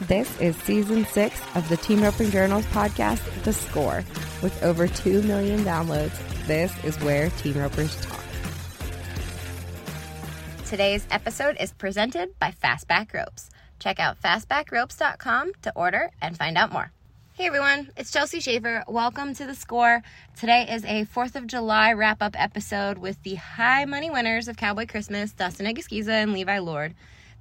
This is season six of the Team Roping Journals podcast, The Score. With over 2 million downloads, this is where Team Ropers talk. Today's episode is presented by Fastback Ropes. Check out fastbackropes.com to order and find out more. Hey everyone, it's Chelsea Shaffer. Welcome to the score. Today is a 4th of July wrap up episode with the high money winners of Cowboy Christmas, Dustin Egusquiza and Levi Lord.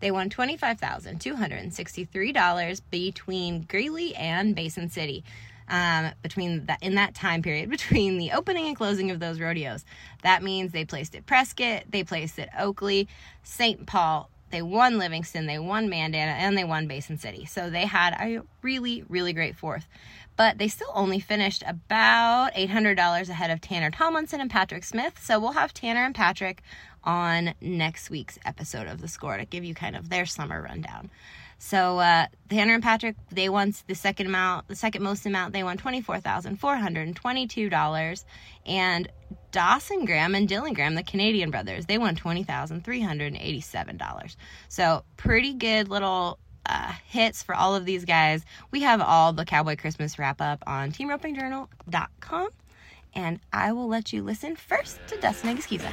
They won $25,263 between Greeley and Basin City. Um, between in that time period between the opening and closing of those rodeos. That means they placed at Prescott, they placed at Oakley, St. Paul, they won Livingston, they won Mandan, and they won Basin City. So they had a really, really great fourth. But they still only finished about $800 ahead of Tanner Tomlinson and Patrick Smith. So we'll have Tanner and Patrick on next week's episode of The Score to give you kind of their summer rundown. So uh, Tanner and Patrick, they won the second amount, the second most amount. They won twenty four thousand four hundred and twenty two dollars, and Dawson Graham and Dylan Graham, the Canadian brothers, they won twenty thousand three hundred and eighty seven dollars. So pretty good little uh, hits for all of these guys. We have all the Cowboy Christmas wrap up on TeamRopingJournal.com, and I will let you listen first to Dustin Egusquiza.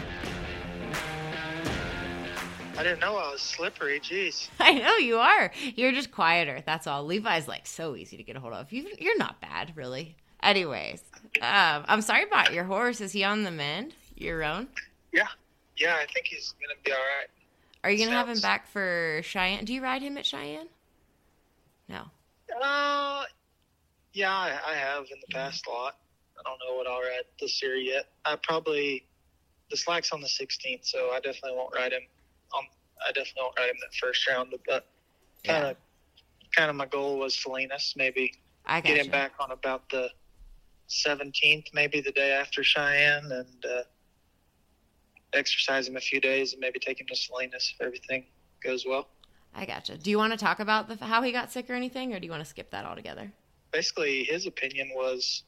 I didn't know I was slippery. Jeez. I know you are. You're just quieter. That's all. Levi's like so easy to get a hold of. You, you're not bad, really. Anyways, um, I'm sorry about your horse. Is he on the mend? Your own? Yeah. Yeah, I think he's gonna be all right. Are you gonna have him back for Cheyenne? Do you ride him at Cheyenne? No. Uh, yeah, I, I have in the past a lot. I don't know what I'll ride this year yet. I probably the slack's on the 16th, so I definitely won't ride him. I definitely won't ride him that first round, but kind of kind of my goal was Salinas, maybe I get him gotcha. back on about the 17th, maybe the day after Cheyenne, and uh, exercise him a few days, and maybe take him to Salinas if everything goes well. I gotcha. Do you want to talk about the, how he got sick or anything, or do you want to skip that altogether? Basically, his opinion was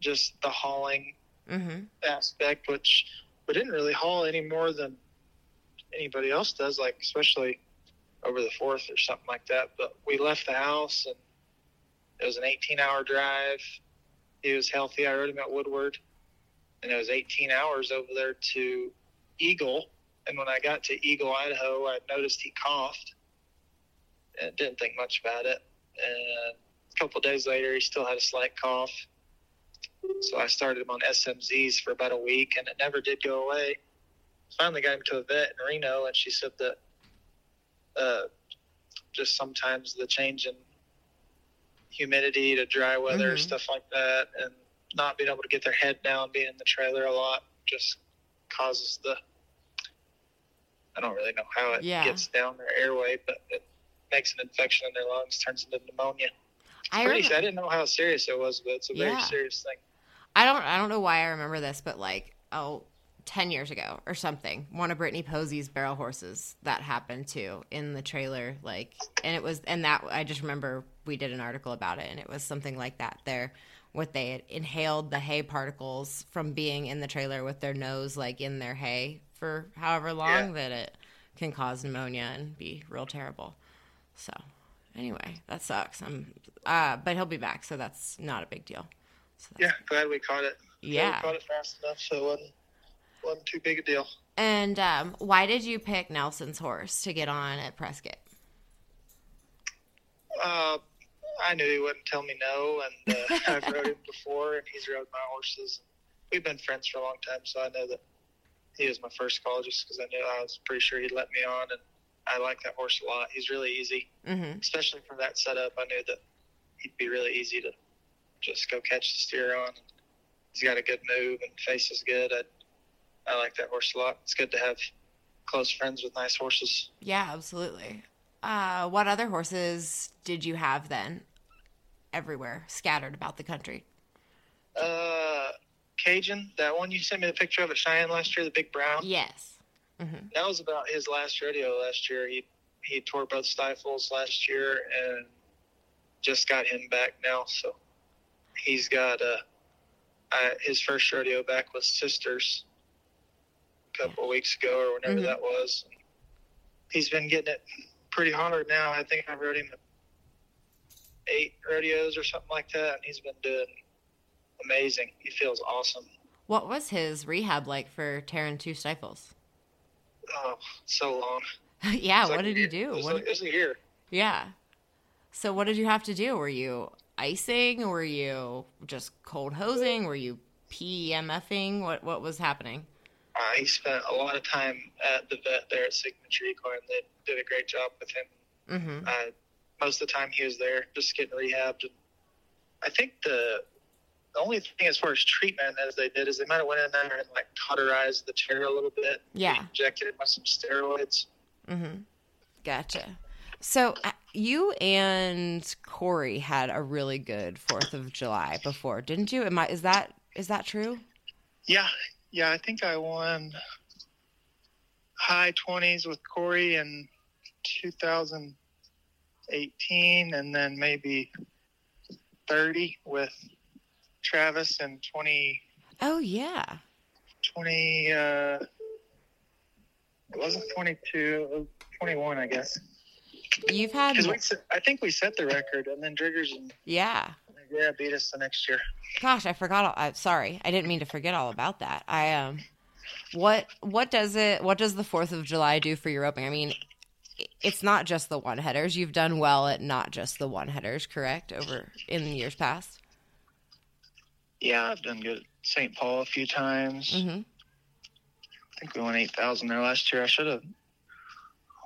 just the hauling Mm-hmm. aspect, which we didn't really haul any more than anybody else does, like especially over the fourth or something like that. But we left the house and it was an 18 hour drive. He was healthy. I rode him at Woodward and it was 18 hours over there to Eagle. And when I got to Eagle, Idaho, I noticed he coughed and didn't think much about it. And a couple days later, he still had a slight cough. So I started him on SMZs for about a week, and it never did go away. Finally got him to a vet in Reno, and she said that uh, just sometimes the change in humidity to dry weather, Mhm. stuff like that, and not being able to get their head down, being in the trailer a lot, just causes the. I don't really know how it Yeah. gets down their airway, but it makes an infection in their lungs, turns into pneumonia. I Pretty, remember- I didn't know how serious it was, but it's a very Yeah. serious thing. I don't I don't know why I remember this, but like oh 10 years ago or something, one of Brittany Pozzi's barrel horses that happened too in the trailer like and it was and that I just remember we did an article about it and it was something like that there what they had inhaled the hay particles from being in the trailer with their nose like in their hay for however long Yeah. that it can cause pneumonia and be real terrible. So, anyway, that sucks. I'm uh but he'll be back, so that's not a big deal. So Yeah, glad we caught it. Yeah. we caught it fast enough, so it wasn't wasn't too big a deal. And um, why did you pick Nelson's horse to get on at Prescott? Uh, I knew he wouldn't tell me no, and uh, I've rode him before, and he's rode my horses. We've been friends for a long time, so I know that he was my first call just because I knew I was pretty sure he'd let me on, and I like that horse a lot. He's really easy, Mm-hmm. especially for that setup. I knew that he'd be really easy to just go catch the steer on. He's got a good move and face is good. I, I like that horse a lot. It's good to have close friends with nice horses. Yeah, absolutely. Uh, what other horses did you have then? Everywhere, scattered about the country. Uh, Cajun, that one you sent me the picture of at Cheyenne last year, the big brown. Yes. Mm-hmm. That was about his last rodeo last year. He he tore both stifles last year and just got him back now. So he's got uh, uh his first rodeo back with sisters a couple of weeks ago or whenever Mhm. that was. He's been getting it pretty hard now. I think I rode him eight rodeos or something like that, and he's been doing amazing. He feels awesome. What was his rehab like for tearing two stifles? Oh, so long. yeah, what like did he do? It What- like, it was a year. yeah. So what did you have to do? Were you icing? Were you just cold hosing? Were you PMFing? What what was happening? Uh, he spent a lot of time at the vet there at Sigma Signature Equine. They did a great job with him. Mm-hmm. Uh, most of the time he was there, just getting rehabbed. And I think the the only thing as far as treatment as they did is they might have went in there and like cauterized the tear a little bit. Yeah. Injected it with some steroids. Mm-hmm. Gotcha. So uh, you and Corey had a really good Fourth of July before, didn't you? Am I, is that is that true? Yeah, yeah. I think I won high twenties with Corey in 2018, and then maybe 30 with Travis in 20. Oh yeah. 20 uh it wasn't 22 it was 21 i guess You've had because we i think we set the record and then driggers and yeah. Yeah beat us the next year Gosh, I forgot. All, I'm sorry, I didn't mean to forget all about that. I um, what what does it? What does the Fourth of July do for your opening? I mean, it's not just the one headers. You've done well at not just the one headers, correct? Over in the years past. yeah i've done good at st paul a few times Mm-hmm. i think we won 8000 there last year i should have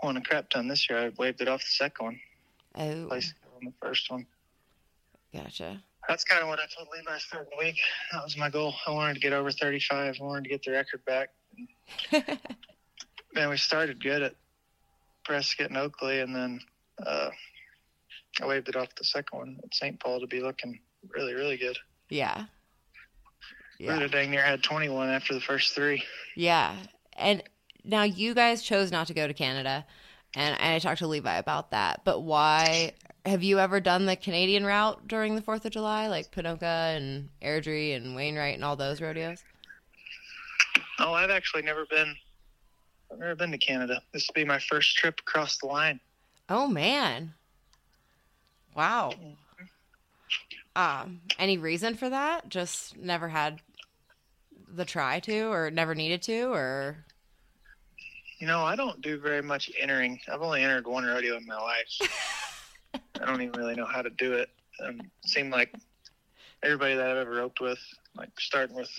won a crap ton this year i waved it off the second one Oh, placed on the first one gotcha. that's kind of what i told levi starting the week that was my goal i wanted to get over 35 i wanted to get the record back man, we started good at Prescott and Oakley, and then uh, I waved it off the second one at St. Paul to be looking really, really good. yeah. We would Yeah. have dang near had 21 after the first three. Yeah. And now you guys chose not to go to Canada, and, and I talked to Levi about that. But why? Have you ever done the Canadian route during the Fourth of July, like Ponoka and Airdrie and Wainwright and all those rodeos? Oh, I've actually never been. I've never been to Canada. This will be my first trip across the line. Oh man! Wow. Um, any reason for that? Just never had the try to, or never needed to, or You know, I don't do very much entering. I've only entered one rodeo in my life. I don't even really know how to do it. Um, it seemed like everybody that I've ever roped with, like starting with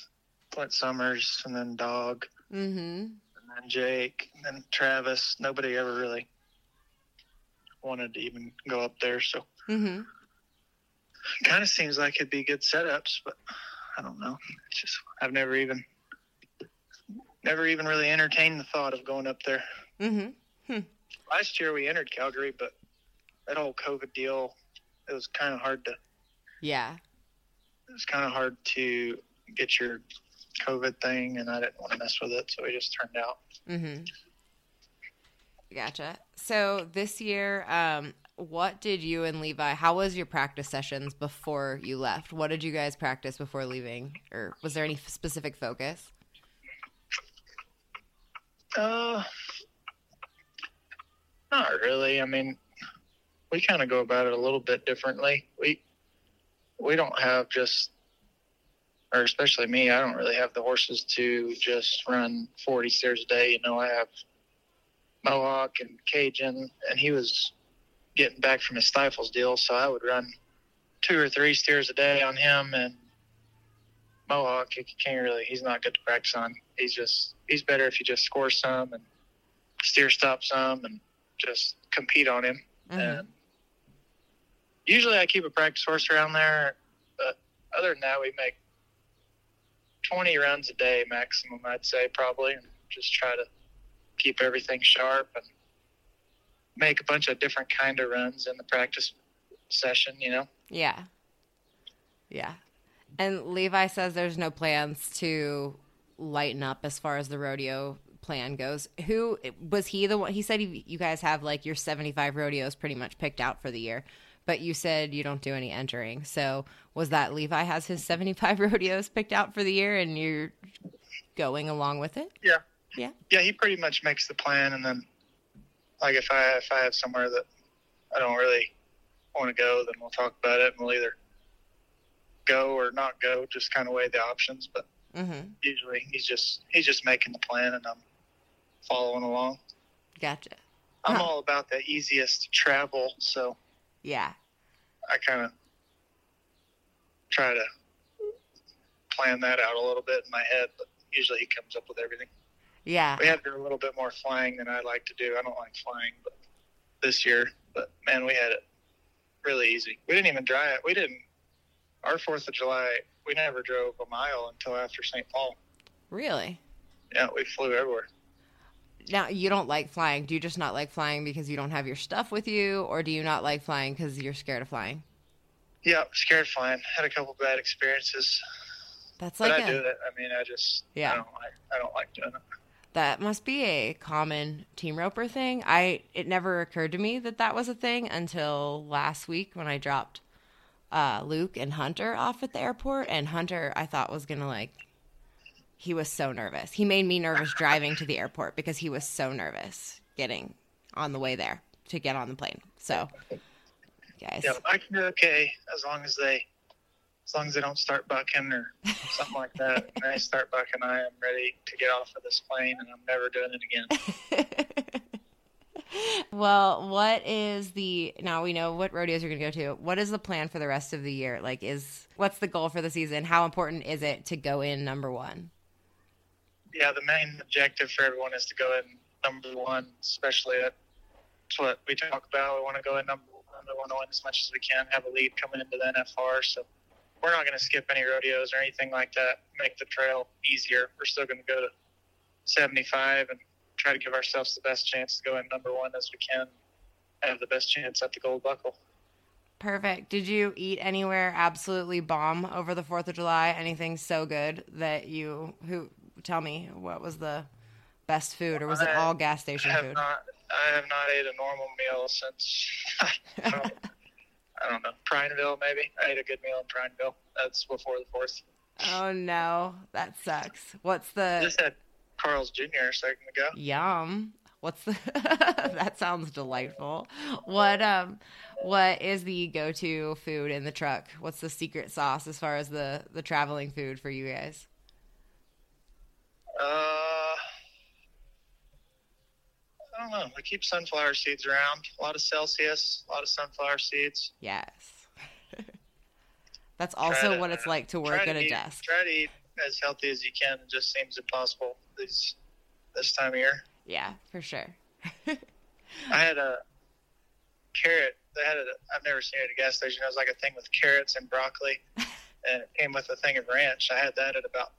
Clint Summers and then Dog mm-hmm. and then Jake and then Travis, nobody ever really wanted to even go up there. So Mm-hmm. kind of seems like it'd be good setups, but I don't know. It's just I've never even never even really entertained the thought of going up there. Mm-hmm. last year we entered Calgary, but that whole COVID deal, it was kind of hard to Yeah. it was kind of hard to get your COVID thing, and I didn't want to mess with it, so we just turned out. Mm-hmm. Gotcha. So this year, um, what did you and Levi? How was your practice sessions before you left? What did you guys practice before leaving, or was there any specific focus? Uh, not really. I mean, we kind of go about it a little bit differently. We we don't have just, or especially me, I don't really have the horses to just run 40 steers a day. You know, I have Mohawk and Cajun, and he was getting back from his stifles deal, so I would run two or three steers a day on him and Mohawk. He can't really. He's not good to practice on. He's just he's better if you just score some and steer stop some and just compete on him. Mhm. And usually I keep a practice horse around there, but other than that, we make 20 runs a day maximum, I'd say, probably, and just try to keep everything sharp and make a bunch of different kind of runs in the practice session, you know? Yeah. Yeah. And Levi says there's no plans to lighten up as far as the rodeo plan goes. Who was he the one? He said he, you guys have like your 75 rodeos pretty much picked out for the year, but you said you don't do any entering. So was that Levi has his 75 rodeos picked out for the year and you're going along with it? Yeah. Yeah. Yeah, he pretty much makes the plan, and then, like, if I if I have somewhere that I don't really want to go, then we'll talk about it, and we'll either go or not go. Just kind of weigh the options. But Mm-hmm. usually, he's just he's just making the plan, and I'm following along. Gotcha. I'm Huh. all about the easiest travel, so Yeah. I kind of try to plan that out a little bit in my head. But usually, he comes up with everything. Yeah. We had to do a little bit more flying than I like to do. I don't like flying, but this year, but man, we had it really easy. We didn't even drive. It. We didn't. Our Fourth of July, we never drove a mile until after St. Paul. Really? Yeah, we flew everywhere. Now, you don't like flying. Do you just not like flying because you don't have your stuff with you, or do you not like flying because you're scared of flying? Yeah, scared of flying. Had a couple bad experiences, That's but like I a, do it. I mean, I just Yeah. I don't like I don't like doing it. that must be a common team roper thing. I it never occurred to me that that was a thing until last week when I dropped uh, Luke and Hunter off at the airport, and Hunter I thought was gonna like. He was so nervous. He made me nervous driving to the airport because he was so nervous getting on the way there to get on the plane. So, guys, Yeah, I can do okay as long as they as long as they don't start bucking or something like that. When they start bucking, I am ready to get off of this plane, and I'm never doing it again. well, what is the now we know what rodeos you're going to go to. What is the plan for the rest of the year? Like is what's the goal for the season? How important is it to go in number 1? Yeah, the main objective for everyone is to go in number one, especially that's what we talk about. We want to go in number one. We want to win as much as we can, have a lead coming into the NFR. So we're not going to skip any rodeos or anything like that. Make the trail easier. We're still going to go to 75 and try to give ourselves the best chance to go in number one as we can. Have the best chance at the gold buckle. Perfect. Did you eat anywhere absolutely bomb over the 4th of July? Anything so good that you who tell me what was the best food or was it all gas station have food? not. I have not ate a normal meal since I don't, I don't know Prineville. Maybe I ate a good meal in Prineville. That's before the fourth. Oh no, that sucks. What's the Just had Carl's Jr. a second ago. Yum. What's the That sounds delightful. What um what is the go-to food in the truck? What's the secret sauce as far as the the traveling food for you guys? Uh, I don't know. I keep sunflower seeds around. A lot of Celsius. A lot of sunflower seeds. Yes. That's also to- what it's like to work try at a eat, desk. Try to eat as healthy as you can. It just seems impossible this this time of year. Yeah, for sure. I had a carrot. They had a. I've never seen it at a gas station. It was like a thing with carrots and broccoli, and it came with a thing of ranch. I had that at about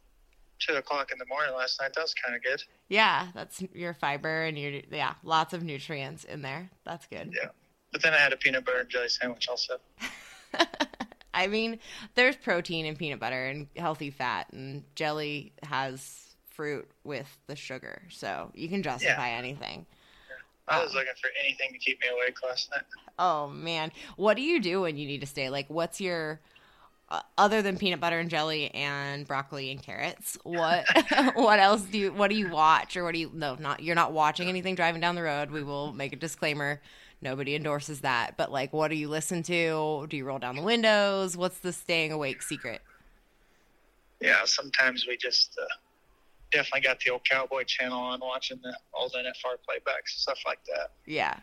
two o'clock in the morning last night. That was kind of good. Yeah, that's your fiber and your yeah, lots of nutrients in there. That's good. Yeah. But then I had a peanut butter and jelly sandwich also. I mean, there's protein in peanut butter and healthy fat, and jelly has fruit with the sugar, so you can justify anything. I Oh. was looking for anything to keep me awake last night. Oh man, what do you do when you need to stay? Like, what's your other than peanut butter and jelly and broccoli and carrots? What what else do you what do you watch or what do you no not you're not watching anything driving down the road. We will make a disclaimer. Nobody endorses that, but like, what do you listen to? Do you roll down the windows? What's the staying awake secret? Yeah, sometimes we just uh, definitely got the old cowboy channel on watching the old NFR playbacks, stuff like that. Yeah,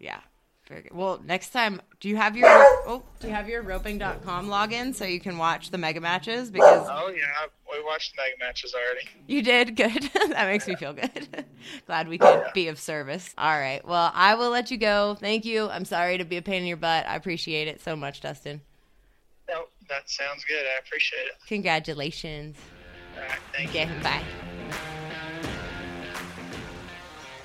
yeah. Very good. Well, next time, do you have your oh, do you have your roping.com login so you can watch the mega matches? Because Oh yeah, we watched the mega matches already. you did good. that makes me feel good. Glad we could be of service. All right. Well, I will let you go. Thank you. I'm sorry to be a pain in your butt. I appreciate it so much, Dustin. No, that sounds good. I appreciate it. Congratulations. All right, thank you. Bye.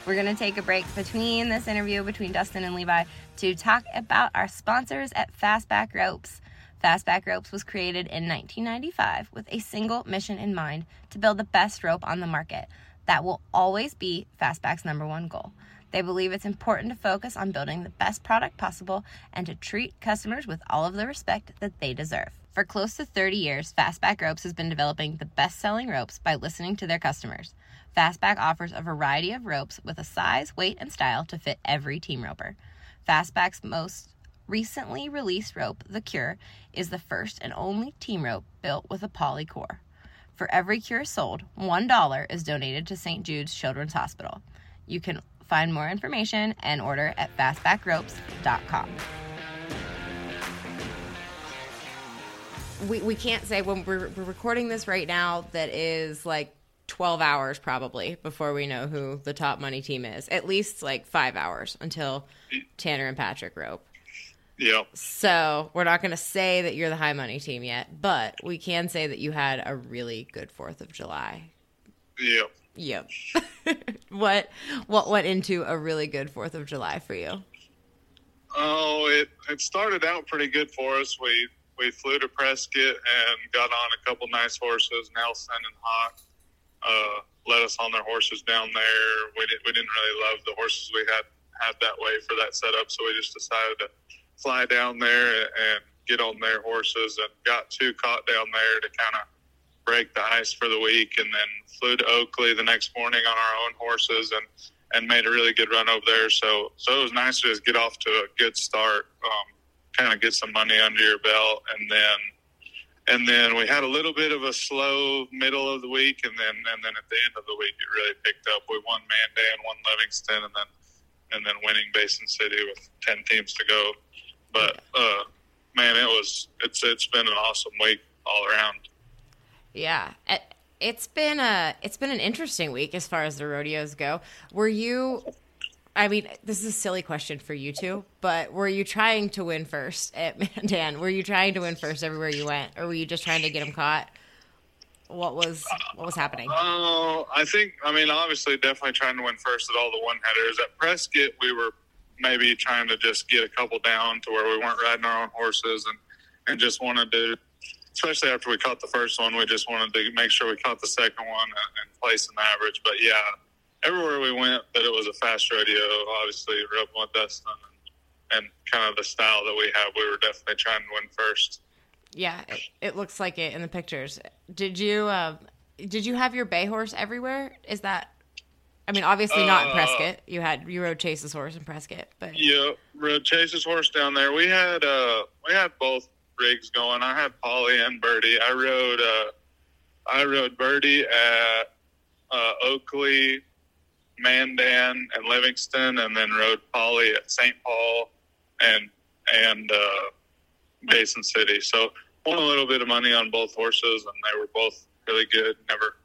We're going to take a break between this interview between Dustin and Levi to talk about our sponsors at Fastback Ropes. Fastback Ropes was created in 1995 with a single mission in mind to build the best rope on the market. That will always be Fastback's number one goal. They believe it's important to focus on building the best product possible and to treat customers with all of the respect that they deserve. For close to 30 years, Fastback Ropes has been developing the best selling ropes by listening to their customers. Fastback offers a variety of ropes with a size, weight, and style to fit every team roper. Fastback's most recently released rope, the Cure, is the first and only team rope built with a poly core. For every Cure sold, $1 is donated to St. Jude's Children's Hospital. You can find more information and order at fastbackropes.com. We, we can't say when we're, we're recording this right now that is like 12 hours probably before we know who the top money team is. At least like five hours until Tanner and Patrick rope. Yep. So we're not going to say that you're the high money team yet, but we can say that you had a really good Fourth of July. Yep. Yep. what what went into a really good Fourth of July for you? Oh, it it started out pretty good for us. We we flew to Prescott and got on a couple nice horses. Nelson and Hawk uh, led us on their horses down there. We didn't we didn't really love the horses we had had that way for that setup, so we just decided to fly down there and get on their horses and got two caught down there to kind of break the ice for the week and then flew to Oakley the next morning on our own horses and and made a really good run over there so so it was nice to just get off to a good start um, kind of get some money under your belt and then and then we had a little bit of a slow middle of the week and then and then at the end of the week it really picked up we won Mandan won Livingston and then and then winning Basin City with 10 teams to go but uh, man, it was it's it's been an awesome week all around. Yeah, it's been a it's been an interesting week as far as the rodeos go. Were you? I mean, this is a silly question for you two, but were you trying to win first at Mandan? Were you trying to win first everywhere you went, or were you just trying to get them caught? What was what was happening? Oh, uh, I think I mean obviously definitely trying to win first at all the one headers. At Prescott, we were maybe trying to just get a couple down to where we weren't riding our own horses and, and just wanted to, especially after we caught the first one, we just wanted to make sure we caught the second one and, and place an average. But yeah, everywhere we went that it was a fast rodeo, obviously with Dustin and, and kind of the style that we have, we were definitely trying to win first. Yeah, it, it looks like it in the pictures. Did you uh, did you have your bay horse everywhere? Is that I mean, obviously not in uh, Prescott. You had you rode Chase's horse in Prescott, but yeah, rode Chase's horse down there. We had uh we had both rigs going. I had Polly and Birdie. I rode uh I rode Birdie at uh, Oakley, Mandan, and Livingston, and then rode Polly at St. Paul and and uh, Basin City. So won a little bit of money on both horses, and they were both really good. Never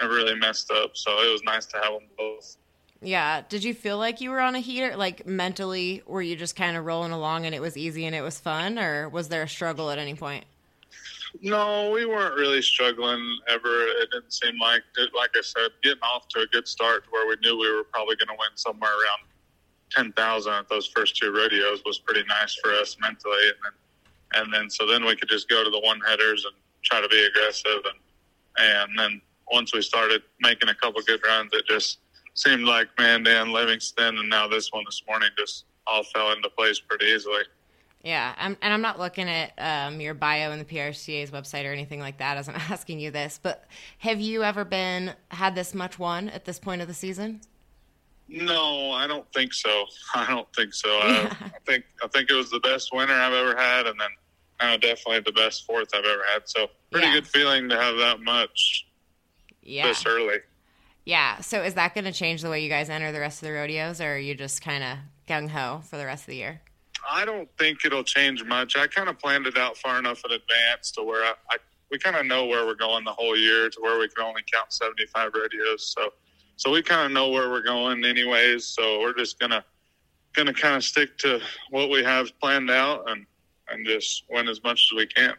never really messed up. So it was nice to have them both. Yeah. Did you feel like you were on a heater? Like mentally, were you just kind of rolling along and it was easy and it was fun, or was there a struggle at any point? No, we weren't really struggling ever. It didn't seem like, like I said, getting off to a good start where we knew we were probably going to win somewhere around ten thousand at those first two rodeos was pretty nice for us mentally, and then and then so then we could just go to the one headers and try to be aggressive, and and then once we started making a couple good runs, it just seemed like man, Dan Livingston, and now this one this morning just all fell into place pretty easily. Yeah, I'm, and I'm not looking at um, your bio in the PRCA's website or anything like that as I'm asking you this, but have you ever been had this much won at this point of the season? No, I don't think so. I don't think so. I, I think I think it was the best winter I've ever had, and then uh, definitely the best fourth I've ever had. So pretty yeah. good feeling to have that much yeah. this early. Yeah. So is that going to change the way you guys enter the rest of the rodeos, or are you just kind of gung ho for the rest of the year? I don't think it'll change much. I kind of planned it out far enough in advance to where I, I we kind of know where we're going the whole year to where we can only count 75 radios. So, so we kind of know where we're going anyways. So we're just gonna gonna kind of stick to what we have planned out and and just win as much as we can.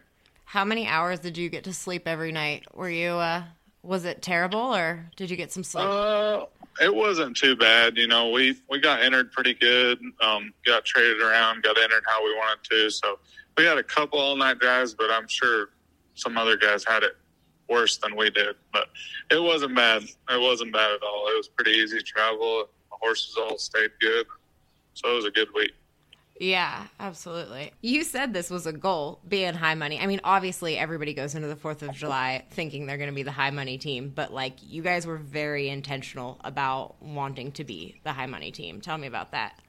How many hours did you get to sleep every night? Were you uh, was it terrible, or did you get some sleep? Uh, it wasn't too bad. You know, we we got entered pretty good. Um, got traded around, got entered how we wanted to. So we had a couple all night drives, but I'm sure some other guys had it worse than we did. But it wasn't bad. It wasn't bad at all. It was pretty easy travel. The horses all stayed good, so it was a good week. Yeah, absolutely. You said this was a goal, being high money. I mean, obviously, everybody goes into the 4th of July thinking they're going to be the high money team, but like you guys were very intentional about wanting to be the high money team. Tell me about that.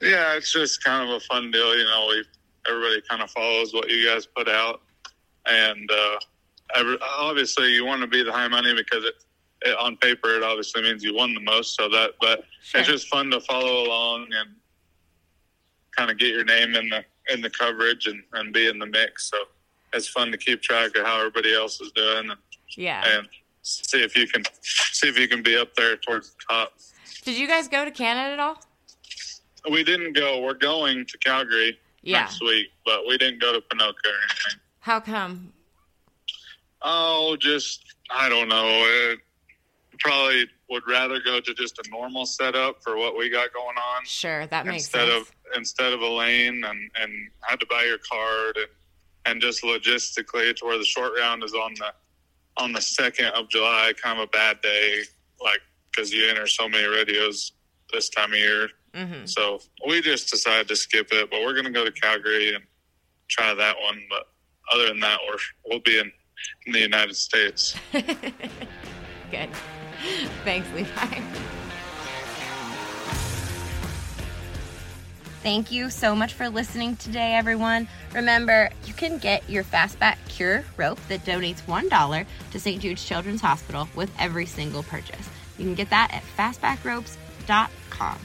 Yeah, it's just kind of a fun deal. You know, we everybody kind of follows what you guys put out, and uh, every, obviously you want to be the high money because it, it on paper it obviously means you won the most. So that, but Sure. it's just fun to follow along and kind of get your name in the in the coverage and, and be in the mix. So it's fun to keep track of how everybody else is doing and, Yeah. and see if you can see if you can be up there towards the top. Did you guys go to Canada at all? We didn't go. We're going to Calgary Yeah. next week, but we didn't go to Ponoka or anything. How come? Oh, just I don't know. It probably would rather go to just a normal setup for what we got going on Sure, that makes sense. instead sense. of instead of a lane and and had to buy your card and and just logistically to where the short round is on the on the second of July, kind of a bad day, like because you enter so many radios this time of year. hmm So we just decided to skip it, but we're going to go to Calgary and try that one. But other than that, we're we'll be in, in the United States. Good. Thanks, Levi. Thank you so much for listening today, everyone. Remember, you can get your Fastback Cure rope that donates $1 to St. Jude's Children's Hospital with every single purchase. You can get that at fastbackropes.com.